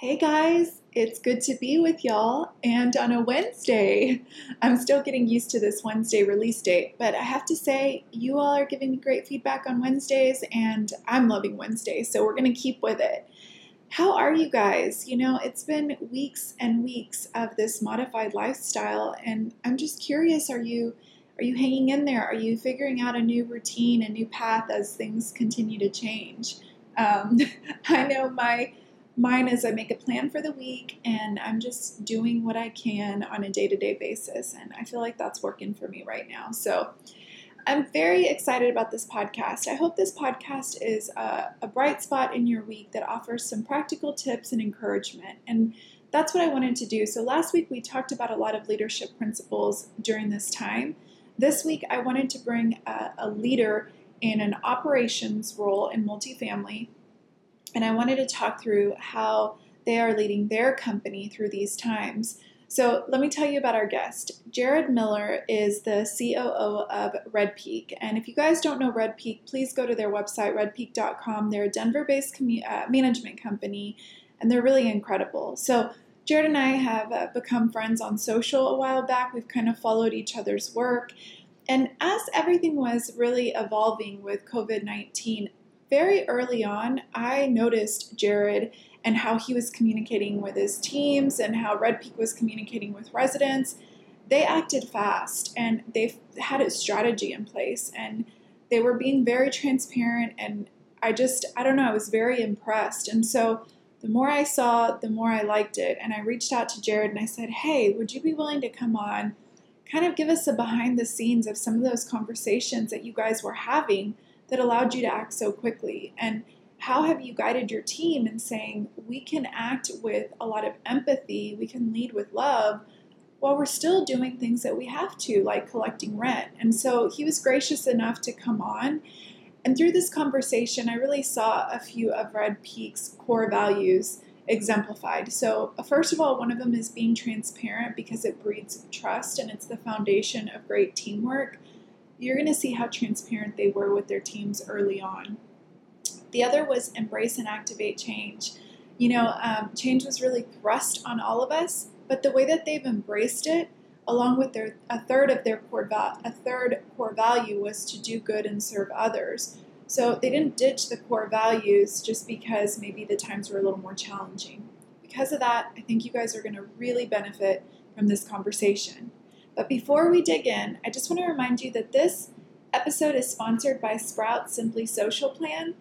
Hey guys, it's good to be with y'all. And on a Wednesday, I'm still getting used to this Wednesday release date, but I have to say, you all are giving me great feedback on Wednesdays, and I'm loving Wednesdays, so we're going to keep with it. How are you guys? You know, it's been weeks and weeks of this modified lifestyle, and I'm just curious are you. Are you hanging in there? Are you figuring out a new routine, a new path as things continue to change? Um, I know my Mine is I make a plan for the week and I'm just doing what I can on a day to day basis. And I feel like that's working for me right now. So I'm very excited about this podcast. I hope this podcast is a, a bright spot in your week that offers some practical tips and encouragement. And that's what I wanted to do. So last week we talked about a lot of leadership principles during this time. This week I wanted to bring a, a leader in an operations role in multifamily and I wanted to talk through how they are leading their company through these times. So, let me tell you about our guest. Jared Miller is the COO of Red Peak. And if you guys don't know Red Peak, please go to their website, redpeak.com. They're a Denver based commu- uh, management company, and they're really incredible. So, Jared and I have uh, become friends on social a while back. We've kind of followed each other's work. And as everything was really evolving with COVID 19, very early on, I noticed Jared and how he was communicating with his teams and how Red Peak was communicating with residents. They acted fast and they had a strategy in place and they were being very transparent. And I just, I don't know, I was very impressed. And so the more I saw, the more I liked it. And I reached out to Jared and I said, Hey, would you be willing to come on? Kind of give us a behind the scenes of some of those conversations that you guys were having that allowed you to act so quickly? And how have you guided your team in saying we can act with a lot of empathy, we can lead with love, while we're still doing things that we have to, like collecting rent? And so he was gracious enough to come on. And through this conversation, I really saw a few of Red Peak's core values exemplified. So, uh, first of all, one of them is being transparent because it breeds trust and it's the foundation of great teamwork you're going to see how transparent they were with their teams early on. The other was embrace and activate change. You know, um, change was really thrust on all of us, but the way that they've embraced it, along with their a third of their core val- a third core value was to do good and serve others. So they didn't ditch the core values just because maybe the times were a little more challenging. Because of that, I think you guys are going to really benefit from this conversation. But before we dig in, I just want to remind you that this episode is sponsored by Sprout Simply Social Plan.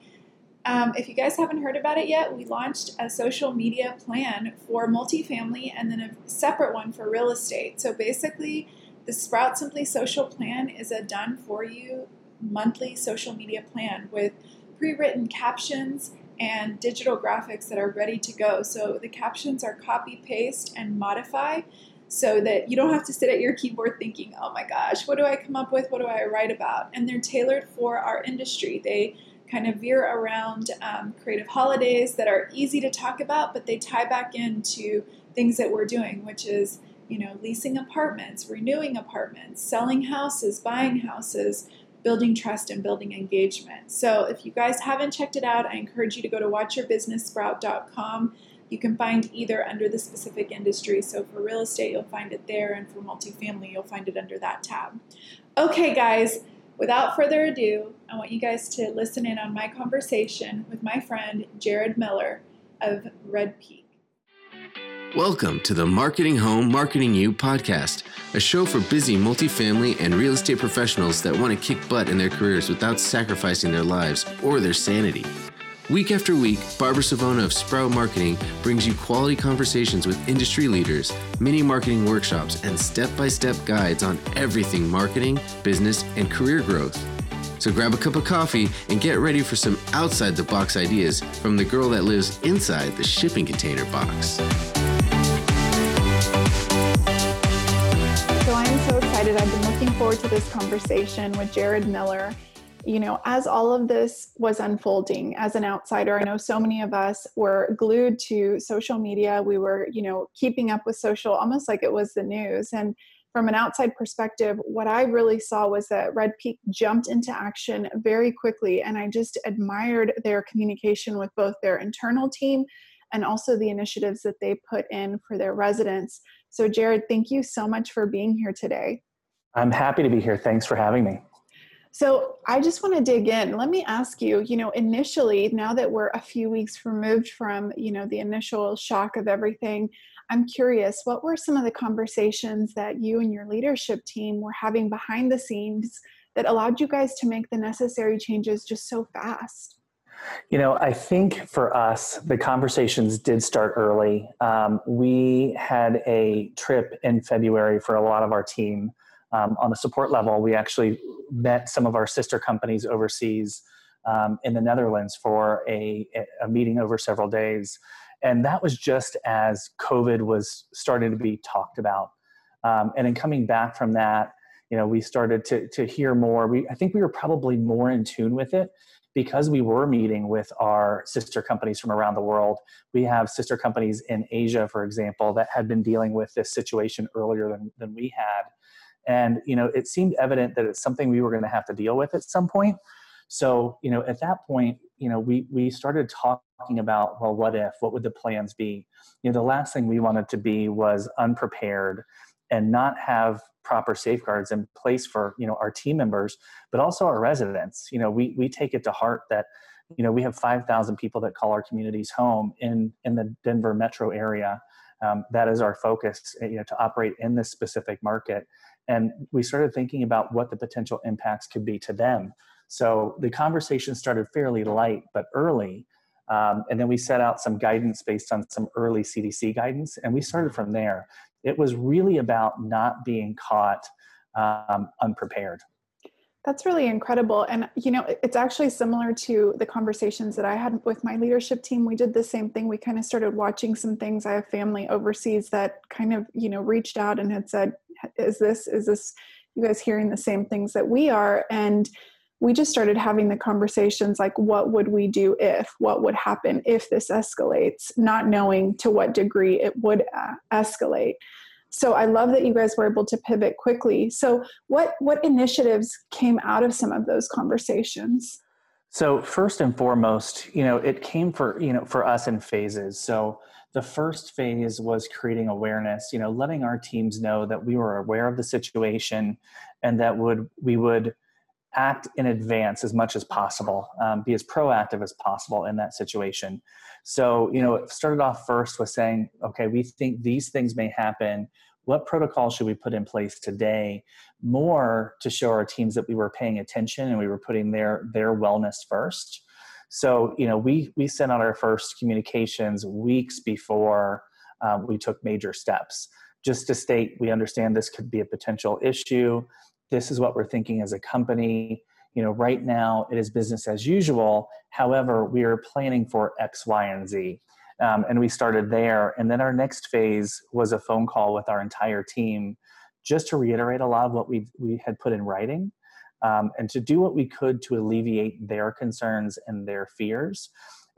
Um, if you guys haven't heard about it yet, we launched a social media plan for multifamily and then a separate one for real estate. So basically, the Sprout Simply Social Plan is a done for you monthly social media plan with pre written captions and digital graphics that are ready to go. So the captions are copy, paste, and modify so that you don't have to sit at your keyboard thinking, oh my gosh, what do I come up with? What do I write about? And they're tailored for our industry. They kind of veer around um, creative holidays that are easy to talk about, but they tie back into things that we're doing, which is you know leasing apartments, renewing apartments, selling houses, buying houses, building trust and building engagement. So if you guys haven't checked it out, I encourage you to go to watchyourbusinesssprout.com you can find either under the specific industry. So for real estate, you'll find it there, and for multifamily, you'll find it under that tab. Okay, guys, without further ado, I want you guys to listen in on my conversation with my friend Jared Miller of Red Peak. Welcome to the Marketing Home, Marketing You podcast, a show for busy multifamily and real estate professionals that want to kick butt in their careers without sacrificing their lives or their sanity. Week after week, Barbara Savona of Sprout Marketing brings you quality conversations with industry leaders, mini marketing workshops, and step by step guides on everything marketing, business, and career growth. So grab a cup of coffee and get ready for some outside the box ideas from the girl that lives inside the shipping container box. So I'm so excited. I've been looking forward to this conversation with Jared Miller you know, as all of this was unfolding as an outsider, I know so many of us were glued to social media. We were, you know, keeping up with social almost like it was the news. And from an outside perspective, what I really saw was that Red Peak jumped into action very quickly. And I just admired their communication with both their internal team and also the initiatives that they put in for their residents. So, Jared, thank you so much for being here today. I'm happy to be here. Thanks for having me. So, I just want to dig in. Let me ask you, you know, initially, now that we're a few weeks removed from, you know, the initial shock of everything, I'm curious, what were some of the conversations that you and your leadership team were having behind the scenes that allowed you guys to make the necessary changes just so fast? You know, I think for us, the conversations did start early. Um, we had a trip in February for a lot of our team. Um, on the support level, we actually met some of our sister companies overseas um, in the Netherlands for a, a meeting over several days. And that was just as COVID was starting to be talked about. Um, and in coming back from that, you know, we started to, to hear more. We, I think we were probably more in tune with it because we were meeting with our sister companies from around the world. We have sister companies in Asia, for example, that had been dealing with this situation earlier than, than we had. And, you know, it seemed evident that it's something we were going to have to deal with at some point. So, you know, at that point, you know, we, we started talking about, well, what if, what would the plans be? You know, the last thing we wanted to be was unprepared and not have proper safeguards in place for, you know, our team members, but also our residents. You know, we, we take it to heart that, you know, we have 5,000 people that call our communities home in, in the Denver metro area. Um, that is our focus, you know, to operate in this specific market. And we started thinking about what the potential impacts could be to them so the conversation started fairly light, but early. Um, and then we set out some guidance based on some early CDC guidance, and we started from there. It was really about not being caught um, unprepared. That's really incredible. And, you know, it's actually similar to the conversations that I had with my leadership team. We did the same thing. We kind of started watching some things. I have family overseas that kind of, you know, reached out and had said, is this, is this, you guys hearing the same things that we are? And, we just started having the conversations like what would we do if what would happen if this escalates not knowing to what degree it would uh, escalate. So i love that you guys were able to pivot quickly. So what what initiatives came out of some of those conversations? So first and foremost you know it came for you know for us in phases. So the first phase was creating awareness you know letting our teams know that we were aware of the situation and that would we would act in advance as much as possible, um, be as proactive as possible in that situation. So, you know, it started off first with saying, okay, we think these things may happen. What protocol should we put in place today? More to show our teams that we were paying attention and we were putting their their wellness first. So, you know, we we sent out our first communications weeks before um, we took major steps, just to state we understand this could be a potential issue. This is what we're thinking as a company. You know right now it is business as usual. However we are planning for x y and z. Um, and we started there. And then our next phase was a phone call with our entire team just to reiterate a lot of what we we had put in writing um, and to do what we could to alleviate their concerns and their fears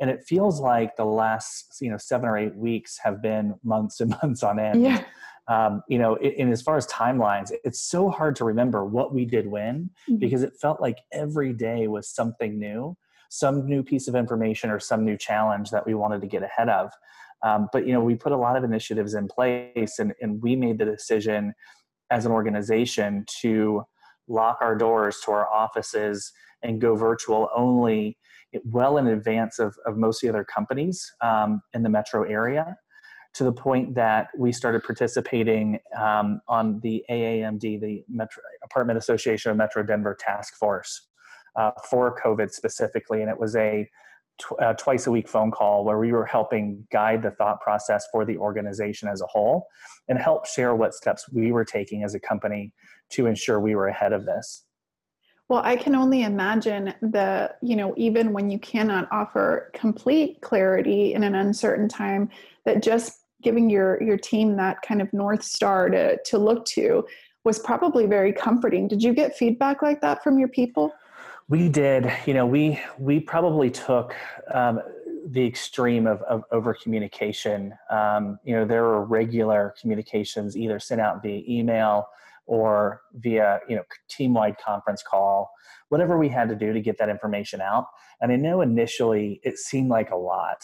and it feels like the last you know seven or eight weeks have been months and months on end yeah um, you know, in, as far as timelines, it's so hard to remember what we did when mm-hmm. because it felt like every day was something new, some new piece of information or some new challenge that we wanted to get ahead of. Um, but you know, we put a lot of initiatives in place, and, and we made the decision as an organization to lock our doors to our offices and go virtual only well in advance of, of most of the other companies um, in the metro area to the point that we started participating um, on the AAMD, the Metro, Apartment Association of Metro Denver Task Force uh, for COVID specifically. And it was a tw- uh, twice a week phone call where we were helping guide the thought process for the organization as a whole and help share what steps we were taking as a company to ensure we were ahead of this. Well, I can only imagine the, you know, even when you cannot offer complete clarity in an uncertain time, that just giving your your team that kind of north star to to look to was probably very comforting. Did you get feedback like that from your people? We did. You know, we we probably took um, the extreme of, of over communication. Um, you know, there were regular communications either sent out via email or via you know team wide conference call, whatever we had to do to get that information out. And I know initially it seemed like a lot.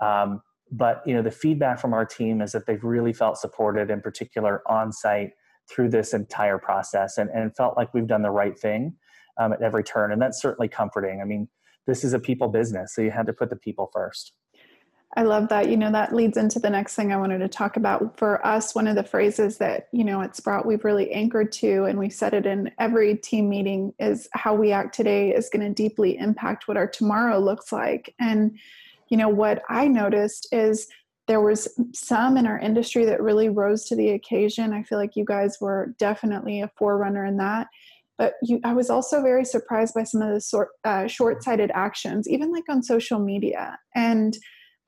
Um, but you know the feedback from our team is that they've really felt supported in particular on site through this entire process and, and felt like we've done the right thing um, at every turn and that's certainly comforting i mean this is a people business so you had to put the people first I love that. You know, that leads into the next thing I wanted to talk about. For us, one of the phrases that, you know, at Sprout we've really anchored to, and we've said it in every team meeting, is how we act today is going to deeply impact what our tomorrow looks like. And, you know, what I noticed is there was some in our industry that really rose to the occasion. I feel like you guys were definitely a forerunner in that. But you, I was also very surprised by some of the sort, uh, short-sighted actions, even like on social media. And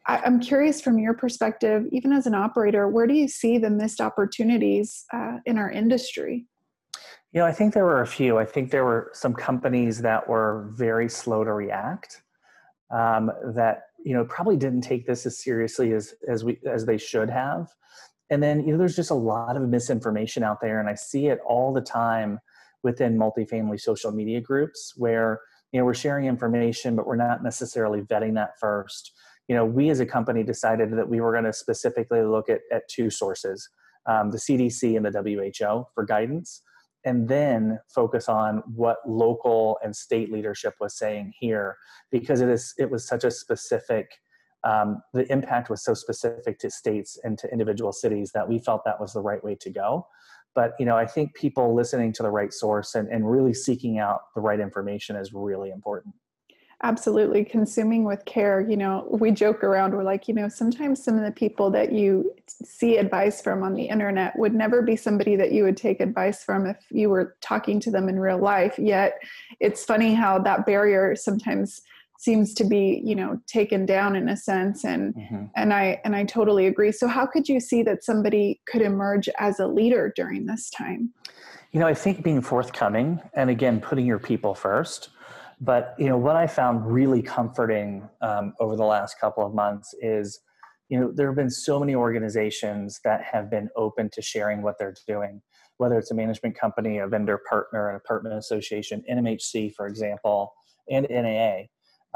I, am curious from your perspective, even as an operator, where do you see the missed opportunities uh, in our industry? You know, I think there were a few. I think there were some companies that were very slow to react. Um, that you know probably didn't take this as seriously as as we as they should have. And then you know, there's just a lot of misinformation out there, and I see it all the time within multifamily social media groups where you know we're sharing information, but we're not necessarily vetting that first you know, we as a company decided that we were going to specifically look at, at two sources, um, the CDC and the WHO for guidance, and then focus on what local and state leadership was saying here, because it is it was such a specific. Um, the impact was so specific to states and to individual cities that we felt that was the right way to go but you know i think people listening to the right source and, and really seeking out the right information is really important Absolutely. Consuming with care. You know, we joke around, we're like, you know, sometimes some of the people that you see advice from on the internet would never be somebody that you would take advice from if you were talking to them in real life. Yet it's funny how that barrier sometimes seems to be you know taken down in a sense and mm-hmm. and i and i totally agree so how could you see that somebody could emerge as a leader during this time you know i think being forthcoming and again putting your people first but you know what I found really comforting um, over the last couple of months is, you know, there have been so many organizations that have been open to sharing what they're doing, whether it's a management company, a vendor partner, an apartment association, NMHC, for example, and NAA.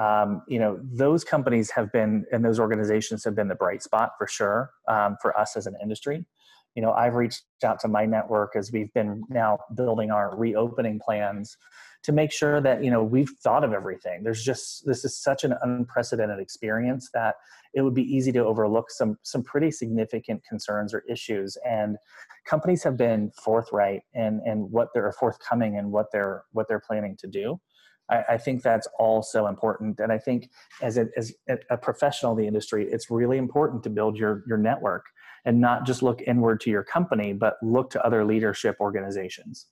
Um, you know, those companies have been and those organizations have been the bright spot for sure um, for us as an industry you know i've reached out to my network as we've been now building our reopening plans to make sure that you know we've thought of everything. There's just this is such an unprecedented experience that it would be easy to overlook some some pretty significant concerns or issues. And companies have been forthright and and what they're forthcoming and what they're what they're planning to do. I, think that's all so important. And i think as a, as a professional in the industry it's really important to build your your network and not just look inward to your company but look to other leadership organizations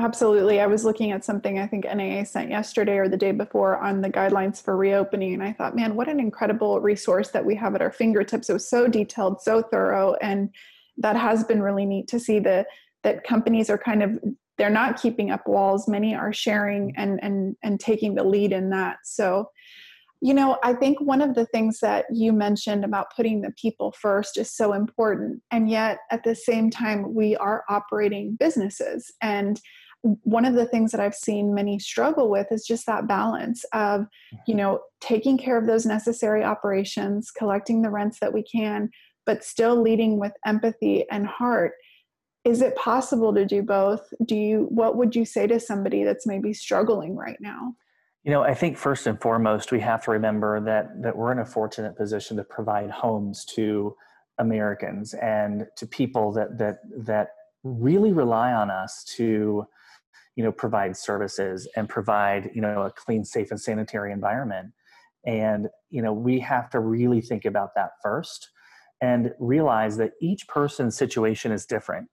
Absolutely. I was looking at something I think NAA sent yesterday or the day before on the guidelines for reopening. And I thought, man, what an incredible resource that we have at our fingertips. It was so detailed, so thorough. And that has been really neat to see the, that companies are kind of, they're not keeping up walls. Many are sharing and, and, and taking the lead in that. So, you know, I think one of the things that you mentioned about putting the people first is so important. And yet at the same time, we are operating businesses. And one of the things that I've seen many struggle with is just that balance of, you know, taking care of those necessary operations, collecting the rents that we can, but still leading with empathy and heart. Is it possible to do both? Do you what would you say to somebody that's maybe struggling right now? You know, I think first and foremost we have to remember that that we're in a fortunate position to provide homes to Americans and to people that that that really rely on us to you know provide services and provide you know a clean safe and sanitary environment. And you know we have to really think about that first and realize that each person's situation is different.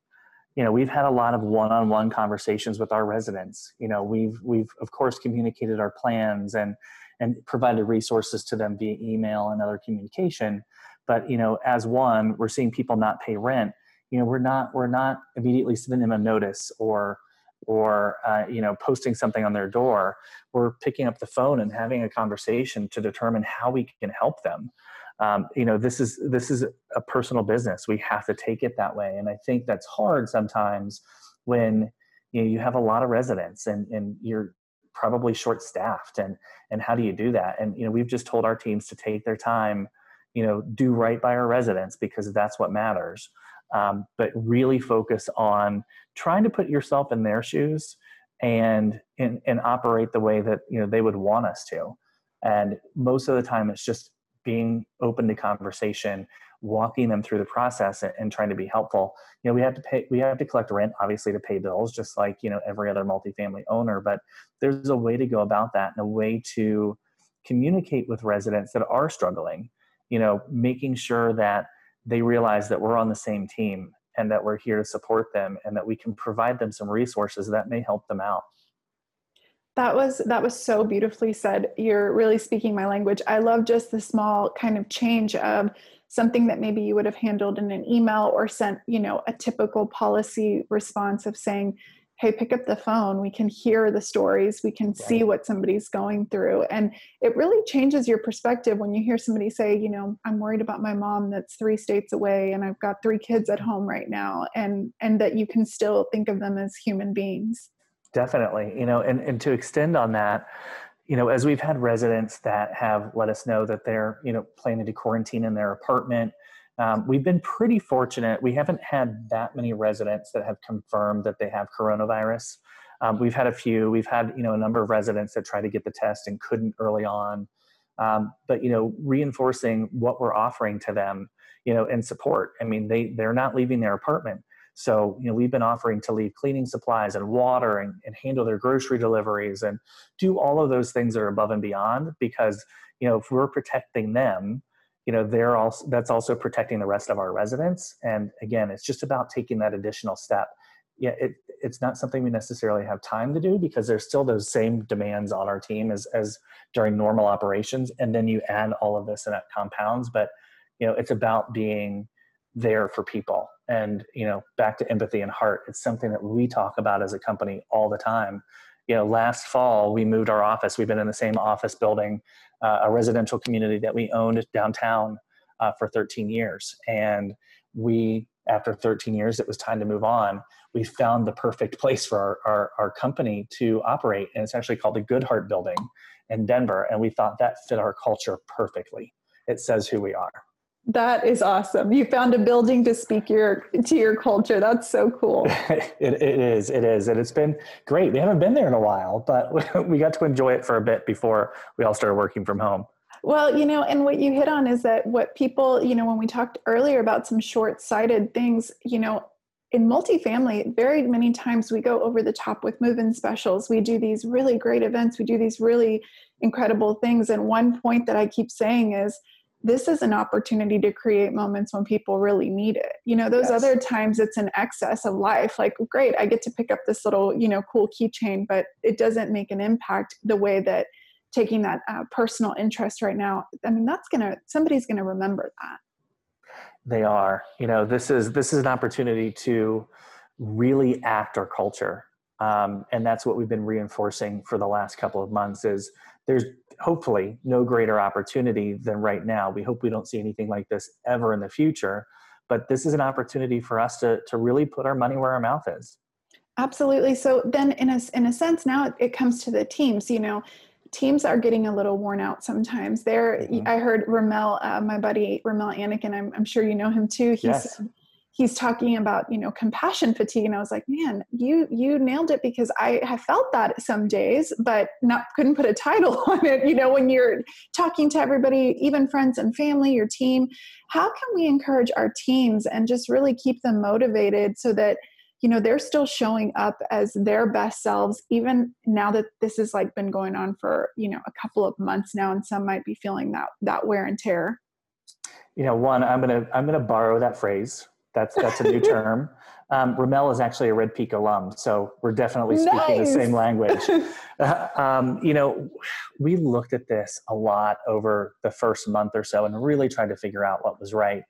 You know we've had a lot of one-on-one conversations with our residents. You know we've we've of course communicated our plans and and provided resources to them via email and other communication. But you know as one we're seeing people not pay rent. You know we're not we're not immediately sending them a notice or or uh, you know posting something on their door we're picking up the phone and having a conversation to determine how we can help them. Um, you know this is this is a personal business. We have to take it that way. And i think that's hard sometimes when you know you have a lot of residents and and you're probably short staffed and and how do you do that? And you know we've just told our teams to take their time you know do right by our residents because that's what matters um, but really focus on trying to put yourself in their shoes and, and and operate the way that you know they would want us to. And most of the time it's just being open to conversation walking them through the process and, and, trying to be helpful. You know we have to pay we have to collect rent obviously to pay bills just like you know every other multifamily owner but there's a way to go about that and a way to communicate with residents that are struggling. You know making sure that they realize that we're on the same team and that we're here to support them and that we can provide them some resources that may help them out. That was that was so beautifully said. You're really speaking my language. I love just the small kind of change of something that maybe you would have handled in an email or sent you know a typical policy response of saying hey pick up the phone. We can hear the stories. We can see what somebody's going through. And it really changes your perspective when you hear somebody say you know i'm worried about my mom that's three states away and i've got three kids at home right now and and that you can still think of them as human beings. Definitely you know and, and to extend on that you know as we've had residents that have let us know that they're you know planning to quarantine in their apartment um, we've been pretty fortunate. We haven't had that many residents that have confirmed that they have coronavirus. Um, we've had a few. We've had you know a number of residents that tried to get the test and couldn't early on. Um, but you know, reinforcing what we're offering to them, you know, and support. I mean, they they're not leaving their apartment. So, you know, we've been offering to leave cleaning supplies and water and, and handle their grocery deliveries and do all of those things that are above and beyond because, you know, if we're protecting them, you know they're also that's also protecting the rest of our residents. And again it's just about taking that additional step. Yeah it, it's not something we necessarily have time to do because there's still those same demands on our team as as during normal operations. And then you add all of this and that compounds. But you know it's about being there for people. And you know back to empathy and heart it's something that we talk about as a company all the time. You know last fall we moved our office. We've been in the same office building uh, a residential community that we owned downtown uh, for 13 years. And we, after 13 years, it was time to move on. We found the perfect place for our, our, our company to operate. And it's actually called the Goodheart Building in Denver. And we thought that fit our culture perfectly. It says who we are. That is awesome. You found a building to speak your to your culture. That's so cool. it, it is. It is. And it's been great. We haven't been there in a while, but we got to enjoy it for a bit before we all started working from home. Well, you know, and what you hit on is that what people, you know, when we talked earlier about some short-sighted things, you know, in multifamily, very many times we go over the top with move-in specials. We do these really great events. We do these really incredible things. And one point that I keep saying is this is an opportunity to create moments when people really need it. You know, those yes. other times it's an excess of life. Like, great, I get to pick up this little, you know, cool keychain, but it doesn't make an impact the way that taking that uh, personal interest right now. I mean, that's gonna somebody's gonna remember that. They are. You know, this is this is an opportunity to really act our culture, um, and that's what we've been reinforcing for the last couple of months. Is there's hopefully no greater opportunity than right now. We hope we don't see anything like this ever in the future, but this is an opportunity for us to, to really put our money where our mouth is. Absolutely. So then in a, in a sense, now it comes to the teams, you know, teams are getting a little worn out sometimes. There, mm-hmm. I heard Ramel, uh, my buddy Ramel Anakin. I'm, I'm, sure you know him too. He's yes he's talking about you know compassion fatigue. And i was like man you you nailed it because i have felt that some days but not couldn't put a title on it. You know when you're talking to everybody even friends and family your team how can we encourage our teams and just really keep them motivated so that you know they're still showing up as their best selves even now that this has like been going on for you know a couple of months now and some might be feeling that that wear and tear? You know one i'm gonna i'm gonna borrow that phrase that's that's a new term. Um, Ramel is actually a Red Peak alum, so we're definitely speaking nice. the same language. Uh, um, you know, we looked at this a lot over the first month or so, and really tried to figure out what was right.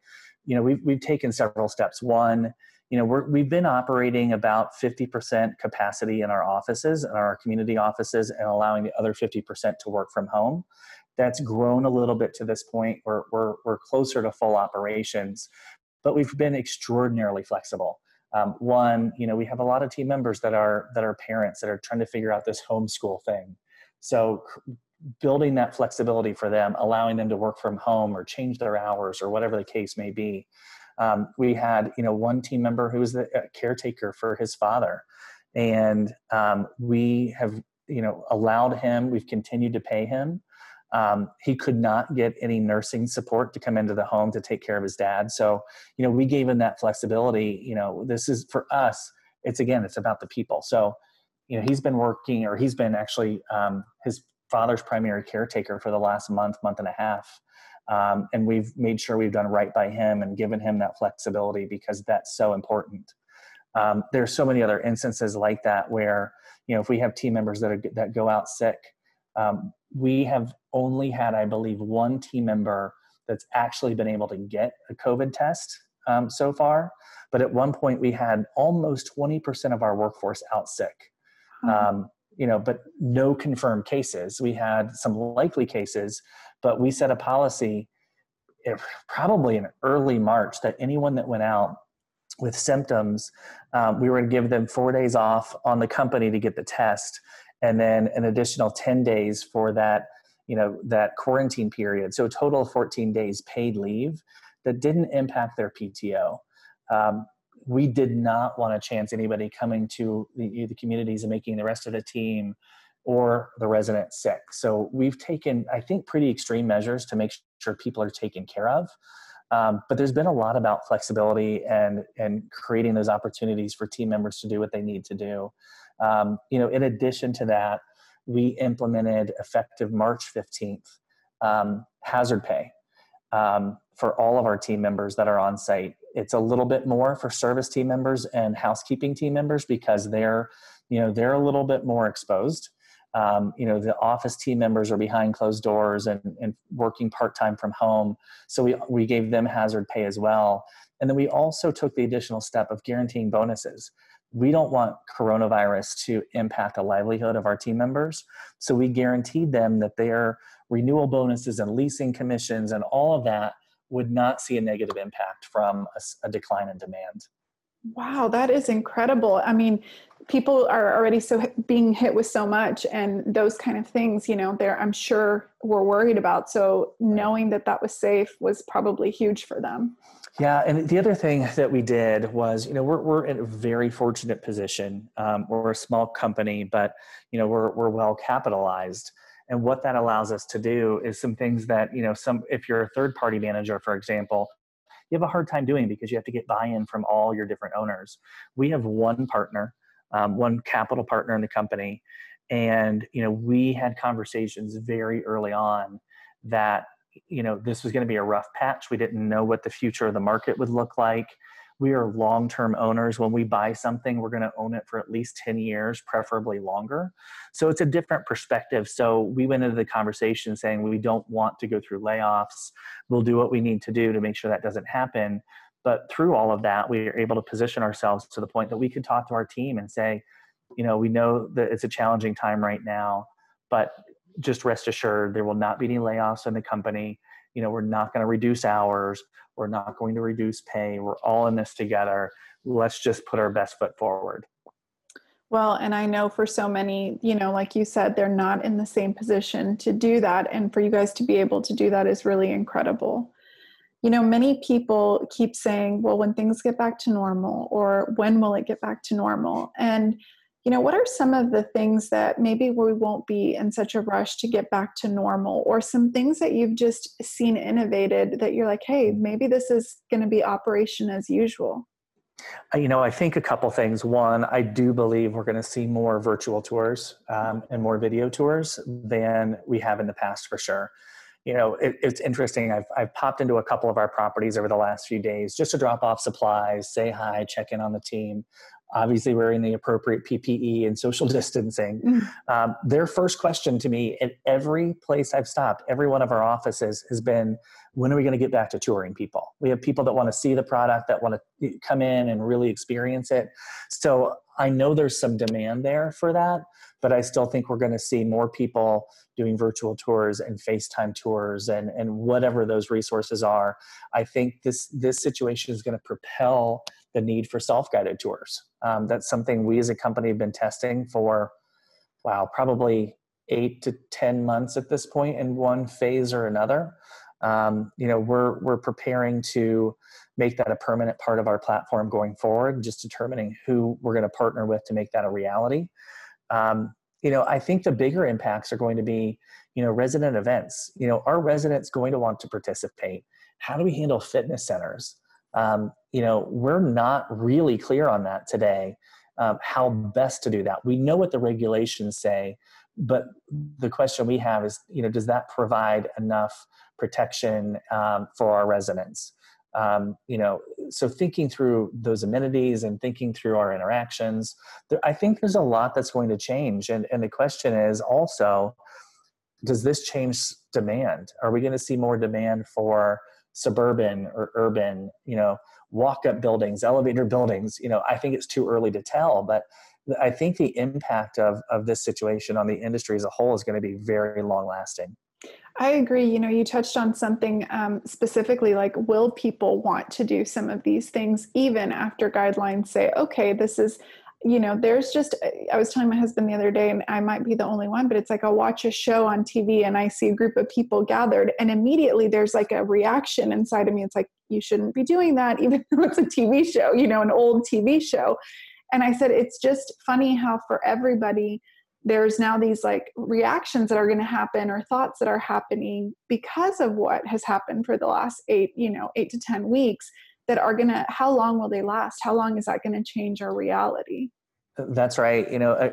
You know, we've we've taken several steps. One, you know, we're, we've been operating about 50% capacity in our offices and our community offices, and allowing the other 50% to work from home. That's grown a little bit to this point. We're, we're, we're closer to full operations but we've been extraordinarily flexible. Um, one, you know, we have a lot of team members that are that are parents that are trying to figure out this homeschool thing. So building that flexibility for them, allowing them to work from home or change their hours or whatever the case may be. Um, we had, you know, one team member who was the caretaker for his father, and um, we have, you know, allowed him. We've continued to pay him. Um, he could not get any nursing support to come into the home to take care of his dad. So, you know, we gave him that flexibility. You know, this is for us. It's again, it's about the people. So, you know, he's been working, or he's been actually um, his father's primary caretaker for the last month, month and a half. Um, and we've made sure we've done right by him and given him that flexibility because that's so important. Um, there's so many other instances like that where you know if we have team members that are, that go out sick, um, we have only had, I believe, one team member that's actually been able to get a COVID test um, so far. But at one point, we had almost 20% of our workforce out sick. Mm-hmm. you know, but no confirmed cases. We had some likely cases, but we set a policy eh, probably in early March that anyone that went out with symptoms, um, we were going to give them four days off on the company to get the test, and then an additional 10 days for that, you know, that quarantine period. So a total of 14 days paid leave that didn't impact their PTO. Um, we did not want to chance anybody coming to the, the communities and making the rest of the team or the resident sick. So we've taken, I think, pretty extreme measures to make sure people are taken care of. Um, but there's been a lot about flexibility and and creating those opportunities for team members to do what they need to do. Um, you know, in addition to that, we implemented effective March 15th um, hazard pay um, for all of our team members that are on site. It's a little bit more for service team members and housekeeping team members because they're you know they're a little bit more exposed. Um, you know the office team members are behind closed doors and, and working part-time from home. So we, we gave them hazard pay as well. And then we also took the additional step of guaranteeing bonuses we don't want coronavirus to impact the livelihood of our team members so we guaranteed them that their renewal bonuses and leasing commissions and all of that would not see a negative impact from a, a decline in demand Wow, that is incredible. I mean, people are already so being hit with so much and those kind of things, you know, they're I'm sure were worried about. So knowing that that was safe was probably huge for them. Yeah, and the other thing that we did was, you know, we're we're in a very fortunate position. Um, we're a small company, but you know, we're we're well capitalized. And what that allows us to do is some things that, you know, some if you're a third party manager, for example, you have a hard time doing because you have to get buy-in from all your different owners. We have one partner, um, one capital partner in the company, and you know we had conversations very early on that you know this was going to be a rough patch. We didn't know what the future of the market would look like we are long term owners. When we buy something, we're going to own it for at least 10 years, preferably longer. So it's a different perspective. So we went into the conversation saying we don't want to go through layoffs. We'll do what we need to do to make sure that doesn't happen. But through all of that, we are able to position ourselves to the point that we could talk to our team and say, you know, we know that it's a challenging time right now, but just rest assured there will not be any layoffs in the company. You know we're not going to reduce hours. We're not going to reduce pay. We're all in this together. Let's just put our best foot forward. Well and i know for so many you know like you said they're not in the same position to do that and for you guys to be able to do that is really incredible. You know many people keep saying well when things get back to normal or when will it get back to normal? And you know what are some of the things that maybe we won't be in such a rush to get back to normal? Or some things that you've just seen innovated that you're like hey maybe this is going to be operation as usual. Uh, you know i think a couple things. One i do believe we're going to see more virtual tours um, and more video tours than we have in the past for sure you know it, it's interesting I've, I've popped into a couple of our properties over the last few days just to drop off supplies say hi check in on the team obviously wearing the appropriate PPE and social distancing. Mm. Um, their first question to me at every place I've stopped, every one of our offices has been, when are we going to get back to touring people? We have people that want to see the product, that want to come in and really experience it. So I know there's some demand there for that, but I still think we're going to see more people doing virtual tours and FaceTime tours and, and whatever those resources are. I think this this situation is going to propel the need for self-guided tours. Um, that's something we as a company have been testing for, wow, probably eight to 10 months at this point in one phase or another. Um, you know, we're, we're preparing to make that a permanent part of our platform going forward, just determining who we're going to partner with to make that a reality. Um, you know, I think the bigger impacts are going to be, you know, resident events. You know, are residents going to want to participate? How do we handle fitness centers? Um, you know, we're not really clear on that today, um, how best to do that. We know what the regulations say, but the question we have is, you know, does that provide enough protection um, for our residents? Um, you know, so thinking through those amenities and thinking through our interactions, there, I think there's a lot that's going to change. And, and the question is also, does this change demand? Are we going to see more demand for suburban or urban, you know, walk up buildings, elevator buildings? You know, I think it's too early to tell, but I think the impact of, of this situation on the industry as a whole is going to be very long lasting. I agree. You know, you touched on something um, specifically like, will people want to do some of these things even after guidelines say, okay, this is, you know, there's just, I was telling my husband the other day, and I might be the only one, but it's like I'll watch a show on TV and I see a group of people gathered, and immediately there's like a reaction inside of me. It's like, you shouldn't be doing that, even though it's a TV show, you know, an old TV show. And I said, it's just funny how for everybody, there's now these like reactions that are going to happen or thoughts that are happening because of what has happened for the last eight you know eight to ten weeks that are going to how long will they last? How long is that going to change our reality? That's right. You know uh,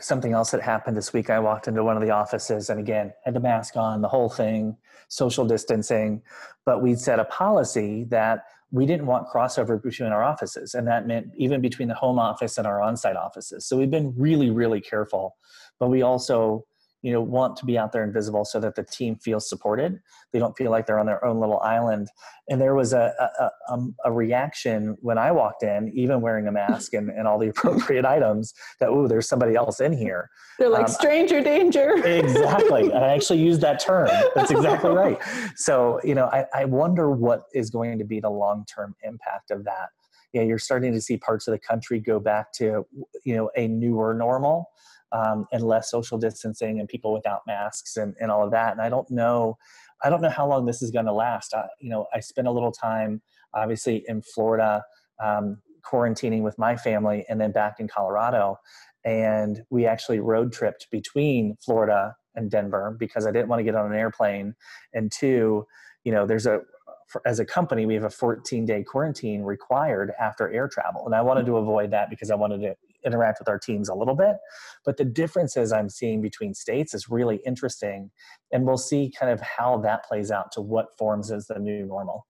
something else that happened this week i walked into one of the offices and again had the mask on the whole thing social distancing but we'd set a policy that we didn't want crossover between our offices and that meant even between the home office and our on-site offices. So we've been really really careful but we also you know want to be out there and visible so that the team feels supported. They don't feel like they're on their own little island. And there was a a, a, um, a reaction when i walked in even wearing a mask and, and all the appropriate items that oh there's somebody else in here. They're like um, stranger danger. Exactly. I actually used that term. That's exactly right. So you know I, I wonder what is going to be the long-term impact of that. Yeah you're starting to see parts of the country go back to you know a newer normal um, and less social distancing and people without masks and, and all of that. And I don't know, I don't know how long this is going to last. I, you know, I spent a little time, obviously, in Florida, um, quarantining with my family, and then back in Colorado. And we actually road tripped between Florida and Denver because I didn't want to get on an airplane. And two, you know, there's a as a company, we have a 14 day quarantine required after air travel. And I wanted to avoid that because I wanted to interact with our teams a little bit. But the differences I'm seeing between states is really interesting. And we'll see kind of how that plays out to what forms as the new normal.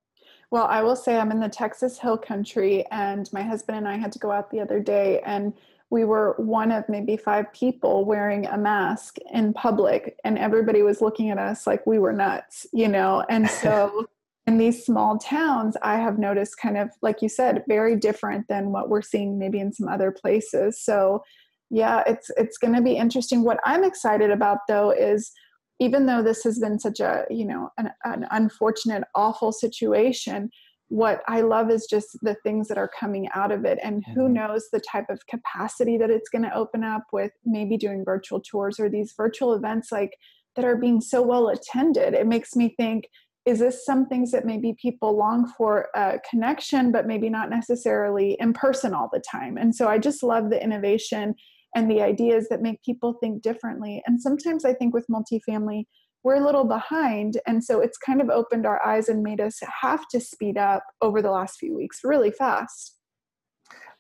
Well, I will say I'm in the Texas Hill Country, and my husband and I had to go out the other day, and we were one of maybe five people wearing a mask in public, and everybody was looking at us like we were nuts, you know? And so in these small towns, I have noticed kind of, like you said, very different than what we're seeing maybe in some other places. So, yeah, it's it's going to be interesting. What I'm excited about though is even though this has been such a you know an, an awful awful situation what i love is just the things that are coming out of it and who mm-hmm. knows the type of capacity that it's going to open up with maybe doing virtual tours or these virtual events like that are being so well attended it makes me think is this some things that maybe people long for a connection but maybe not necessarily in person all the time? And so i just love the innovation and the ideas that make people think differently. And sometimes i think with multifamily we're a little behind. And so it's kind of opened our eyes and made us have to speed up over the last few weeks really fast.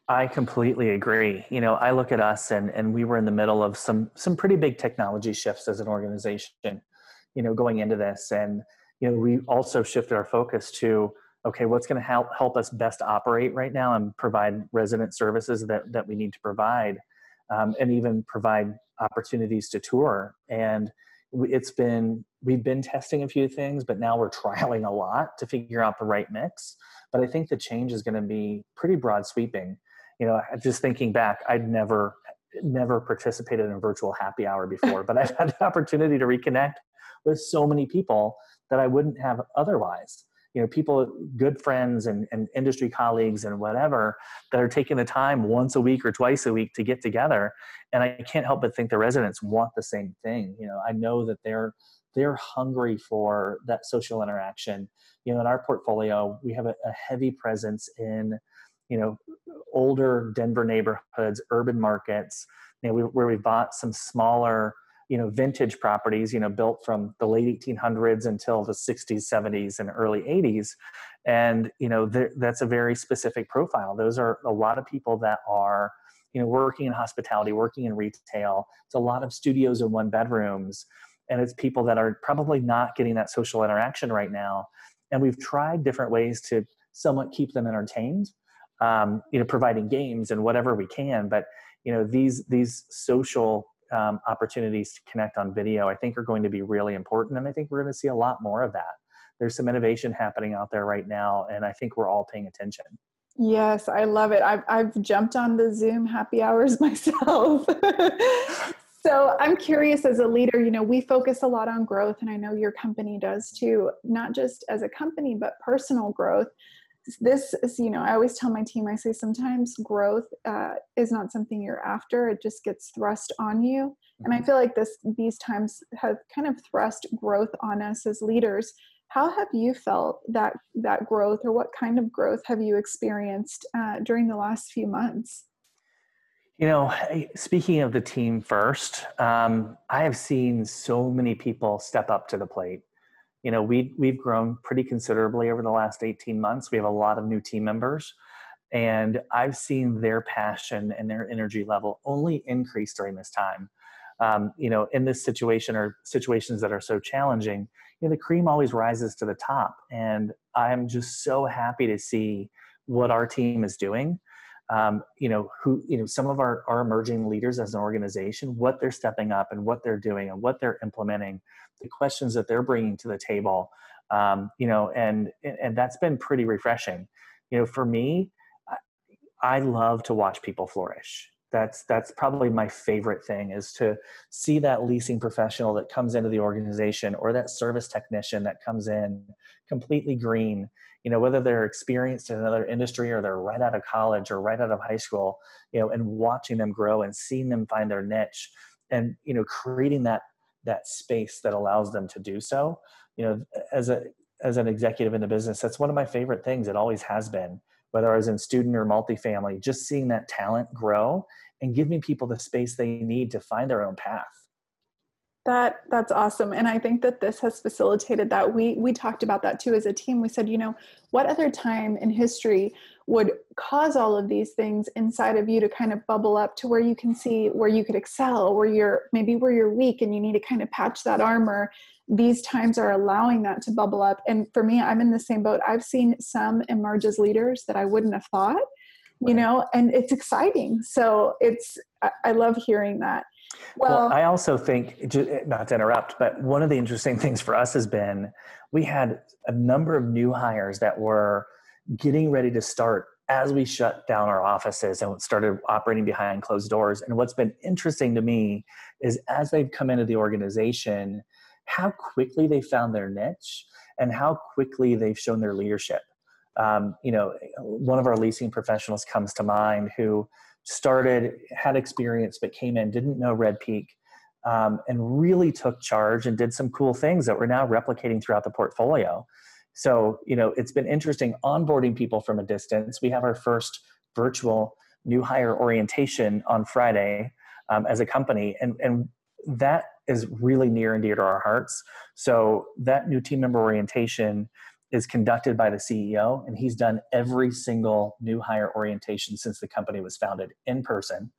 I completely agree. You know, I look at us and and we were in the middle of some some pretty big technology shifts as an organization, you know, going into this. And you know, we also shifted our focus to okay, what's going to help help us best operate right now and provide resident services that that we need to provide, um, and even provide opportunities to tour. And it's been we've been testing a few things, but now we're trialing a lot to figure out the right mix. But I think the change is going to be pretty broad sweeping. You know, just thinking back, I'd never never participated in a virtual happy hour before, but I've had the opportunity to reconnect with so many people that I wouldn't have otherwise. you know people good friends and, and industry colleagues and whatever that are taking the time once a week or twice a week to get together. And i can't help but think the residents want the same thing. You know i know that they're they're hungry for that social interaction. You know in our portfolio we have a, a heavy presence in you know older denver neighborhoods urban markets you know we, where we bought some smaller you know vintage properties you know built from the late 1800s until the 60s 70s and early 80s and you know that's a very specific profile. Those are a lot of people that are you know working in hospitality working in retail. It's a lot of studios and one bedrooms and it's people that are probably not getting that social interaction right now. And we've tried different ways to somewhat keep them entertained um, you know providing games and whatever we can. But you know these these social um, opportunities to connect on video, I think are going to be really important. And I think we're going to see a lot more of that. There's some innovation happening out there right now, and I think we're all paying attention. Yes, I love it. I've, I've jumped on the Zoom happy hours myself. so I'm curious as a leader, you know, we focus a lot on growth, and I know your company does too, not just as a company, but personal growth this is you know i always tell my team i say sometimes growth uh, is not something you're after it just gets thrust on you. And i mm-hmm. feel like this these times have kind of thrust growth on us as leaders. How have you felt that that growth or what kind of growth have you experienced uh, during the last few months? You know speaking of the team first um, i have seen so many people step up to the plate you know we we've grown pretty considerably over the last 18 months. We have a lot of new team members and i've seen their passion and their energy level only increase during this time. Um, you know in this situation or situations that are so challenging you know the cream always rises to the top and i'm just so happy to see what our team is doing. Um, you know who you know some of our, our emerging leaders as an organization what they're stepping up and what they're doing and what they're implementing the questions that they're bringing to the table um, you know and and that's been pretty refreshing. You know for me I, love to watch people flourish. That's that's probably my favorite thing is to see that leasing professional that comes into the organization or that service technician that comes in completely green. You know whether they're experienced in another industry or they're right out of college or right out of high school you know and watching them grow and seeing them find their niche and you know creating that that space that allows them to do so. You know as a as an executive in the business that's one of my favorite things. It always has been whether i was in student or multifamily just seeing that talent grow and giving people the space they need to find their own path. That that's awesome. And i think that this has facilitated that. We we talked about that too as a team. We said you know what other time in history would cause all of these things inside of you to kind of bubble up to where you can see where you could excel where you're maybe where you're weak and you need to kind of patch that armor. These times are allowing that to bubble up. And for me i'm in the same boat. I've seen some emerge as leaders that i wouldn't have thought you know and it's exciting. So it's i love hearing that. Well, well, I also think, not to interrupt, but one of the interesting things for us has been we had a number of new hires that were getting ready to start as we shut down our offices and started operating behind closed doors. And what's been interesting to me is as they've come into the organization, how quickly they found their niche and how quickly they've shown their leadership. Um, you know, one of our leasing professionals comes to mind who started, had experience, but came in, didn't know Red Peak, um, and really took charge and did some cool things that we're now replicating throughout the portfolio. So, you know, it's been interesting onboarding people from a distance. We have our first virtual new hire orientation on Friday um, as a company, and, and that is really near and dear to our hearts. So, that new team member orientation is conducted by the CEO, and he's done every single new hire orientation since the company was founded in person.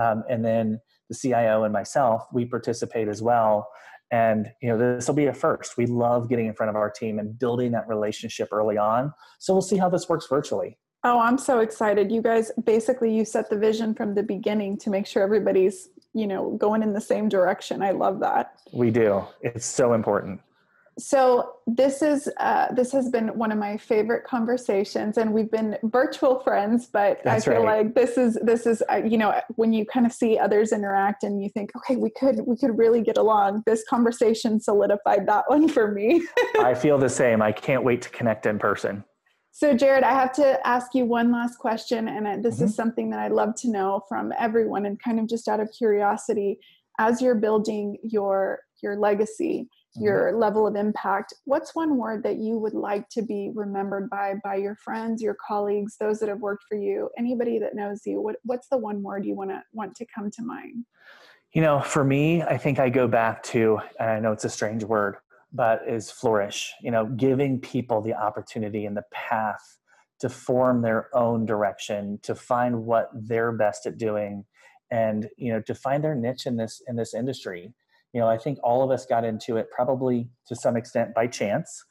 Um, and then the CIO and myself, we participate as well. And you know, this will be a first. We love getting in front of our team and building that relationship early on. So we'll see how this works virtually. Oh, I'm so excited. You guys basically you set the vision from the beginning to make sure everybody's, you know, going in the same direction. I love that. We do. It's so important. So this is uh, this has been one of my favorite conversations, and we've been virtual friends. But That's I feel right. like this is this is uh, you know when you kind of see others interact and you think, okay, we could we could really get along. This conversation solidified that one for me. I feel the same. I can't wait to connect in person. So, Jared, I have to ask you one last question, and this mm-hmm. is something that I'd love to know from everyone, and kind of just out of curiosity, as you're building your your legacy mm-hmm. your level of impact what's one word that you would like to be remembered by by your friends your colleagues those that have worked for you anybody that knows you? What, what's the one word you want to want to come to mind? You know for me i think i go back to and i know it's a strange word but is flourish. You know giving people the opportunity and the path to form their own direction to find what they're best at doing and you know to find their niche in this in this industry you know i think all of us got into it probably to some extent by chance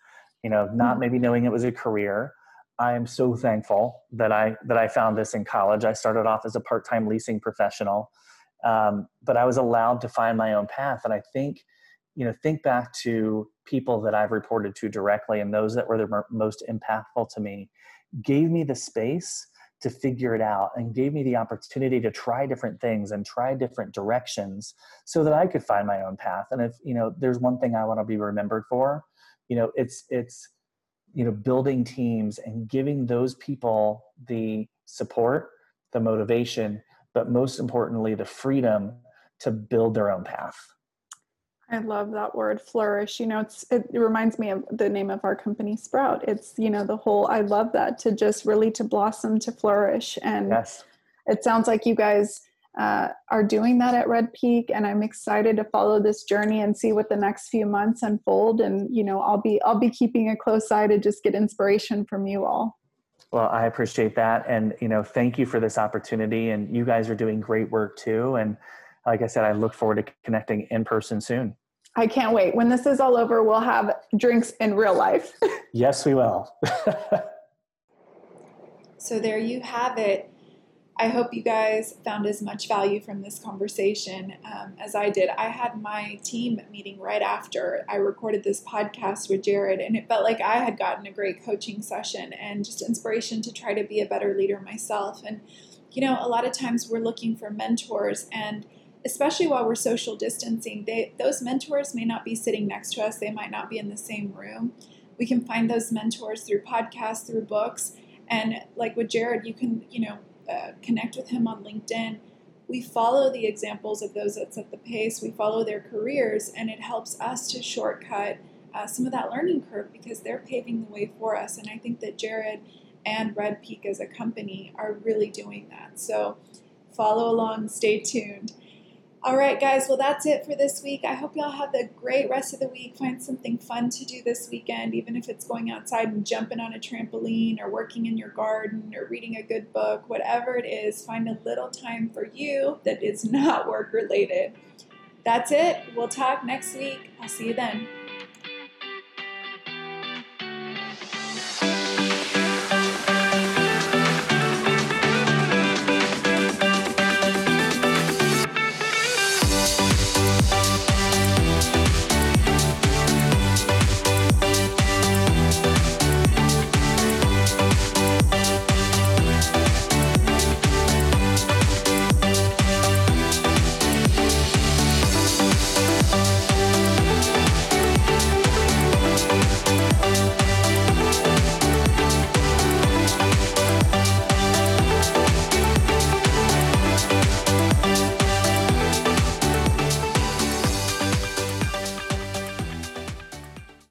you know not mm-hmm. maybe knowing it was a career. I am so thankful that i that i found this in college. I started off as a part-time leasing professional um, but i was allowed to find my own path. And i think you know think back to people that i've reported to directly and those that were the most impactful to me gave me the space to figure it out and gave me the opportunity to try different things and try different directions so that I could find my own path. And if, you know, there's one thing I want to be remembered for, you know, it's, it's, you know, building teams and giving those people the support, the motivation, but most importantly, the freedom to build their own path. I love that word flourish. You know, it's it, reminds me of the name of our company Sprout. It's, you know, the whole I love that to just really to blossom to flourish and yes. it sounds like you guys uh, are doing that at Red Peak and I'm excited to follow this journey and see what the next few months unfold and you know, I'll be I'll be keeping a close eye to just get inspiration from you all. Well, I appreciate that and you know, thank you for this opportunity and you guys are doing great work too and like I said, I look forward to connecting in person soon. I can't wait. When this is all over, we'll have drinks in real life. yes, we will. so there you have it. I hope you guys found as much value from this conversation um, as I did. I had my team meeting right after I recorded this podcast with Jared, and it felt like I had gotten a great coaching session and just inspiration to try to be a better leader myself. And, you know, a lot of times we're looking for mentors and especially while we're social distancing, they, those mentors may not be sitting next to us, they might not be in the same room. We can find those mentors through podcasts, through books, and like with Jared, you can, you know, uh, connect with him on LinkedIn. We follow the examples of those that set the pace, we follow their careers, and it helps us to shortcut uh, some of that learning curve because they're paving the way for us. And I think that Jared and Red Peak as a company are really doing that. So follow along, stay tuned. All right, guys. Well, that's it for this week. I hope y'all have a great rest of the week. Find something fun to do this weekend, even if it's going outside and jumping on a trampoline or working in your garden or reading a good book, whatever it is, find a little time for you that is not work related. That's it. We'll talk next week. I'll see you then.